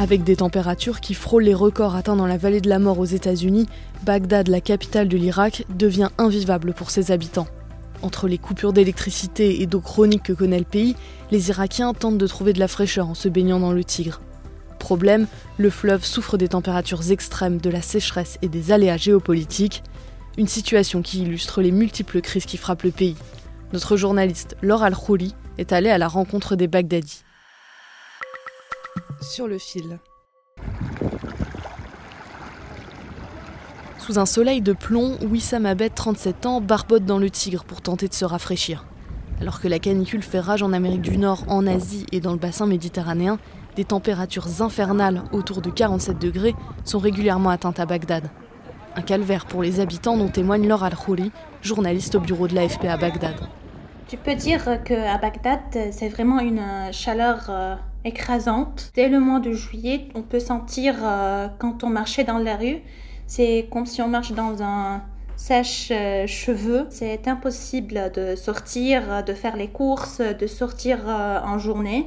Avec des températures qui frôlent les records atteints dans la vallée de la mort aux États-Unis, Bagdad, la capitale de l'Irak, devient invivable pour ses habitants. Entre les coupures d'électricité et d'eau chronique que connaît le pays, les Irakiens tentent de trouver de la fraîcheur en se baignant dans le Tigre. Problème, le fleuve souffre des températures extrêmes, de la sécheresse et des aléas géopolitiques, une situation qui illustre les multiples crises qui frappent le pays. Notre journaliste Laure Al-Khouli est allée à la rencontre des Bagdadis. Sur le fil. Sous un soleil de plomb, Wissam Abed, 37 ans, barbote dans le Tigre pour tenter de se rafraîchir. Alors que la canicule fait rage en Amérique du Nord, en Asie et dans le bassin méditerranéen, des températures infernales autour de 47 degrés sont régulièrement atteintes à Bagdad. Un calvaire pour les habitants dont témoigne Laure Al-Khouli, journaliste au bureau de l'AFP à Bagdad. Tu peux dire qu'à Bagdad, c'est vraiment une chaleur euh, écrasante. Dès le mois de juillet, on peut sentir euh, quand on marchait dans la rue, c'est comme si on marche dans un sèche-cheveux. C'est impossible de sortir, de faire les courses, de sortir euh, en journée.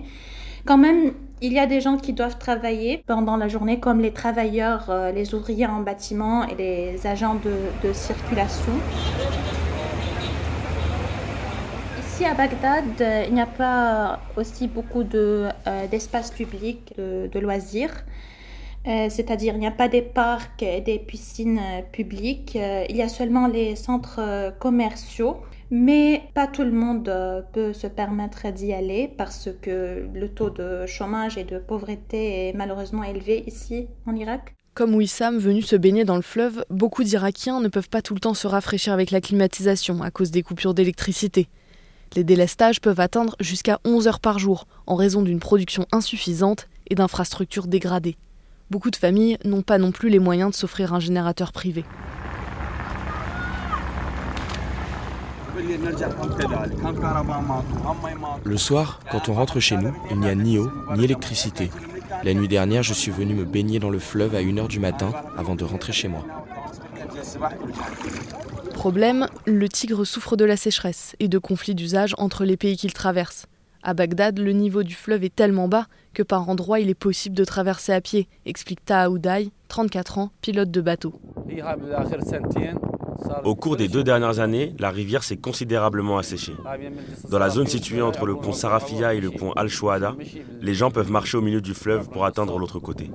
Quand même, il y a des gens qui doivent travailler pendant la journée, comme les travailleurs, euh, les ouvriers en bâtiment et les agents de circulation. Ici à Bagdad, euh, il n'y a pas aussi beaucoup de, euh, d'espaces publics, de, de loisirs. Euh, c'est-à-dire il n'y a pas des parcs et des piscines euh, publiques, il y a seulement les centres commerciaux, mais pas tout le monde peut se permettre d'y aller parce que le taux de chômage et de pauvreté est malheureusement élevé ici en Irak. Comme Wissam, venu se baigner dans le fleuve, beaucoup d'Irakiens ne peuvent pas tout le temps se rafraîchir avec la climatisation à cause des coupures d'électricité. Les délestages peuvent atteindre jusqu'à 11 heures par jour en raison d'une production insuffisante et d'infrastructures dégradées. Beaucoup de familles n'ont pas non plus les moyens de s'offrir un générateur privé. Le soir, quand on rentre chez nous, il n'y a ni eau, ni électricité. La nuit dernière, je suis venu me baigner dans le fleuve à 1h du matin avant de rentrer chez moi. Problème, le Tigre souffre de la sécheresse et de conflits d'usage entre les pays qu'il traverse. À Bagdad, le niveau du fleuve est tellement bas que par endroits il est possible de traverser à pied, explique Taha Oudaï, 34 ans, pilote de bateau. Au cours des deux dernières années, la rivière s'est considérablement asséchée. Dans la zone située entre le pont Sarafia et le pont Al-Shuhada, les gens peuvent marcher au milieu du fleuve pour atteindre l'autre côté.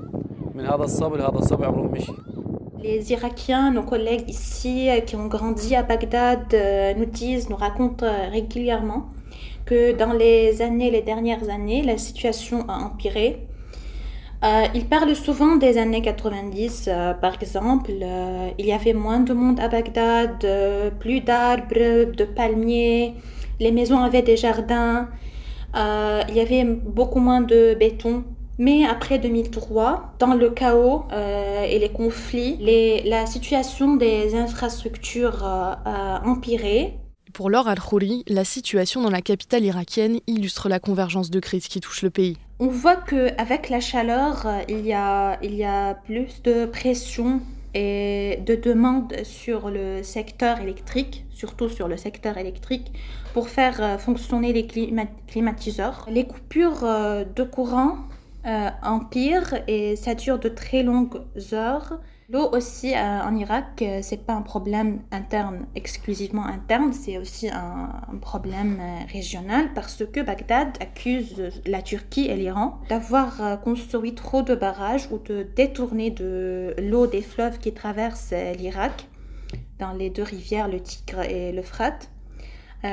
Les Irakiens, nos collègues ici euh, qui ont grandi à Bagdad, euh, nous disent, nous racontent euh, régulièrement que dans les années, les dernières années, la situation a empiré. Ils parlent souvent des années 90, euh, par exemple. Il y avait moins de monde à Bagdad, plus d'arbres, de palmiers, les maisons avaient des jardins, il y avait beaucoup moins de béton. Mais après 2003, dans le chaos euh, et les conflits, les- la situation des infrastructures euh, a empiré. Pour Laure Al-Khouri, la situation dans la capitale irakienne illustre la convergence de crises qui touche le pays. On voit qu'avec la chaleur, il y, a, il y a plus de pression et de demande sur le secteur électrique, surtout sur le secteur électrique, pour faire euh, fonctionner les clima- climatiseurs. Les coupures de courant euh, empirent et ça dure de très longues heures. L'eau aussi euh, en Irak, euh, c'est pas un problème interne, exclusivement interne, c'est aussi un, problème euh, régional parce que Bagdad accuse la Turquie et l'Iran d'avoir euh, construit trop de barrages ou de détourner de l'eau des fleuves qui traversent l'Irak dans les deux rivières, le Tigre et l'Euphrate.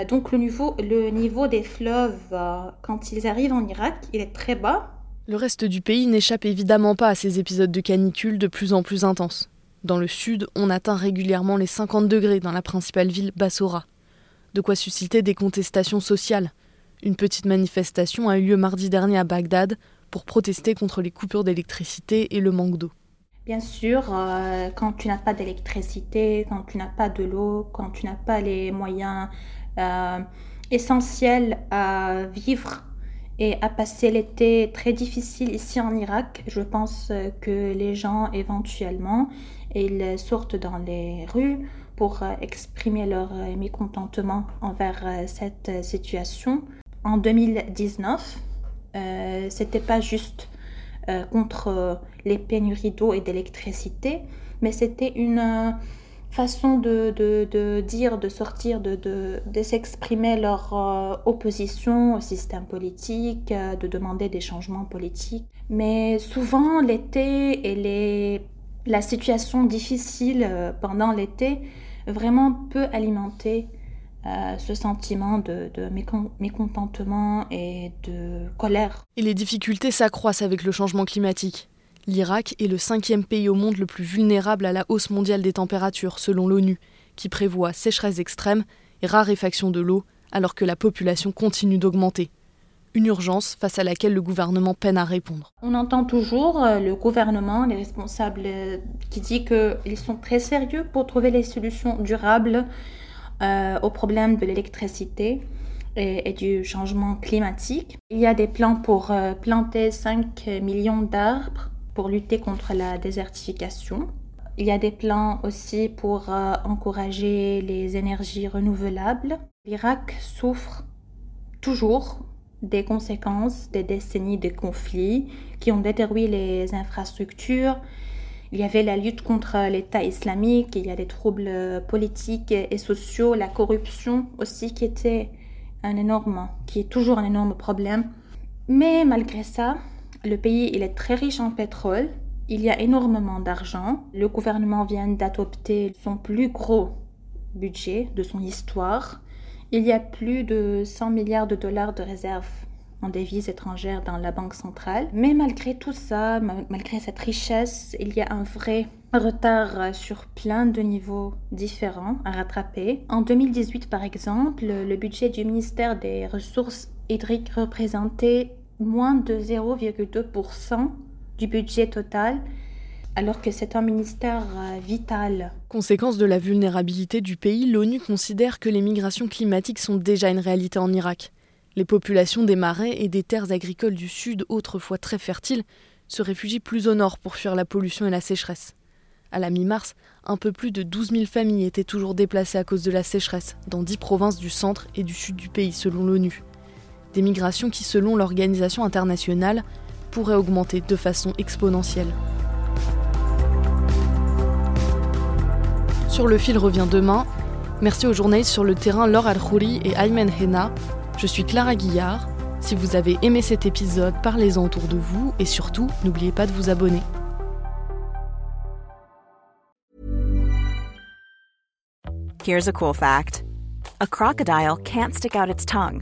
Donc le niveau, le niveau des fleuves, quand ils arrivent en Irak, il est très bas Le reste du pays n'échappe évidemment pas à ces épisodes de canicule de plus en plus intenses. Dans le sud, on atteint régulièrement les 50 degrés dans la principale ville Bassora. De quoi susciter des contestations sociales. Une petite manifestation a eu lieu mardi dernier à Bagdad pour protester contre les coupures d'électricité et le manque d'eau. Bien sûr, euh, quand tu n'as pas d'électricité, quand tu n'as pas de l'eau, quand tu n'as pas les moyens euh, essentiels à vivre et à passer l'été très difficile ici en Irak, je pense que les gens éventuellement ils sortent dans les rues pour exprimer leur mécontentement envers cette situation. En 2019, euh, c'était pas juste euh, contre les pénuries d'eau et d'électricité, mais c'était une euh, façon de, de, dire, de sortir, de, de, s'exprimer leur euh, opposition au système politique, de demander des changements politiques. Mais souvent, l'été et les, la situation difficile pendant l'été vraiment peut alimenter euh, ce sentiment de, mécontentement et de colère. Et les difficultés s'accroissent avec le changement climatique. L'Irak est le cinquième pays au monde le plus vulnérable à la hausse mondiale des températures, selon l'ONU, qui prévoit sécheresse extrême et raréfaction de l'eau, alors que la population continue d'augmenter. Une urgence face à laquelle le gouvernement peine à répondre. On entend toujours euh, le gouvernement, les responsables, euh, qui disent qu'ils sont très sérieux pour trouver les solutions durables euh, au problème de l'électricité et, du changement climatique. Il y a des plans pour planter 5 millions d'arbres pour lutter contre la désertification. Il y a des plans aussi pour euh, encourager les énergies renouvelables. L'Irak souffre toujours des conséquences des décennies de conflits qui ont détruit les infrastructures, il y avait la lutte contre l'État islamique, il y a des troubles politiques et sociaux, la corruption aussi qui était un énorme, qui est toujours un énorme problème. Mais malgré ça, le pays il est très riche en pétrole, il y a énormément d'argent. Le gouvernement vient d'adopter son plus gros budget de son histoire. Il y a plus de 100 milliards de dollars de réserves en devises étrangères dans la banque centrale. Mais malgré tout ça, malgré cette richesse, il y a un vrai retard sur plein de niveaux différents à rattraper. En 2018, par exemple, le budget du ministère des Ressources hydriques représentait moins de 0,2% du budget total alors que c'est un ministère euh, vital. Conséquence de la vulnérabilité du pays, l'ONU considère que les migrations climatiques sont déjà une réalité en Irak. Les populations des marais et des terres agricoles du sud, autrefois très fertiles, se réfugient plus au nord pour fuir la pollution et la sécheresse. À la mi-mars, un peu plus de 12 000 familles étaient toujours déplacées à cause de la sécheresse dans dix provinces du centre et du sud du pays, selon l'ONU. Des migrations qui, selon l'organisation internationale, pourraient augmenter de façon exponentielle. Sur le fil revient demain. Merci aux journalistes sur le terrain Laure Al-Khouri et Aymen Hena je suis Clara Guillard. Si vous avez aimé cet épisode, parlez-en autour de vous et surtout, n'oubliez pas de vous abonner. Here's a cool fact. A crocodile can't stick out its tongue.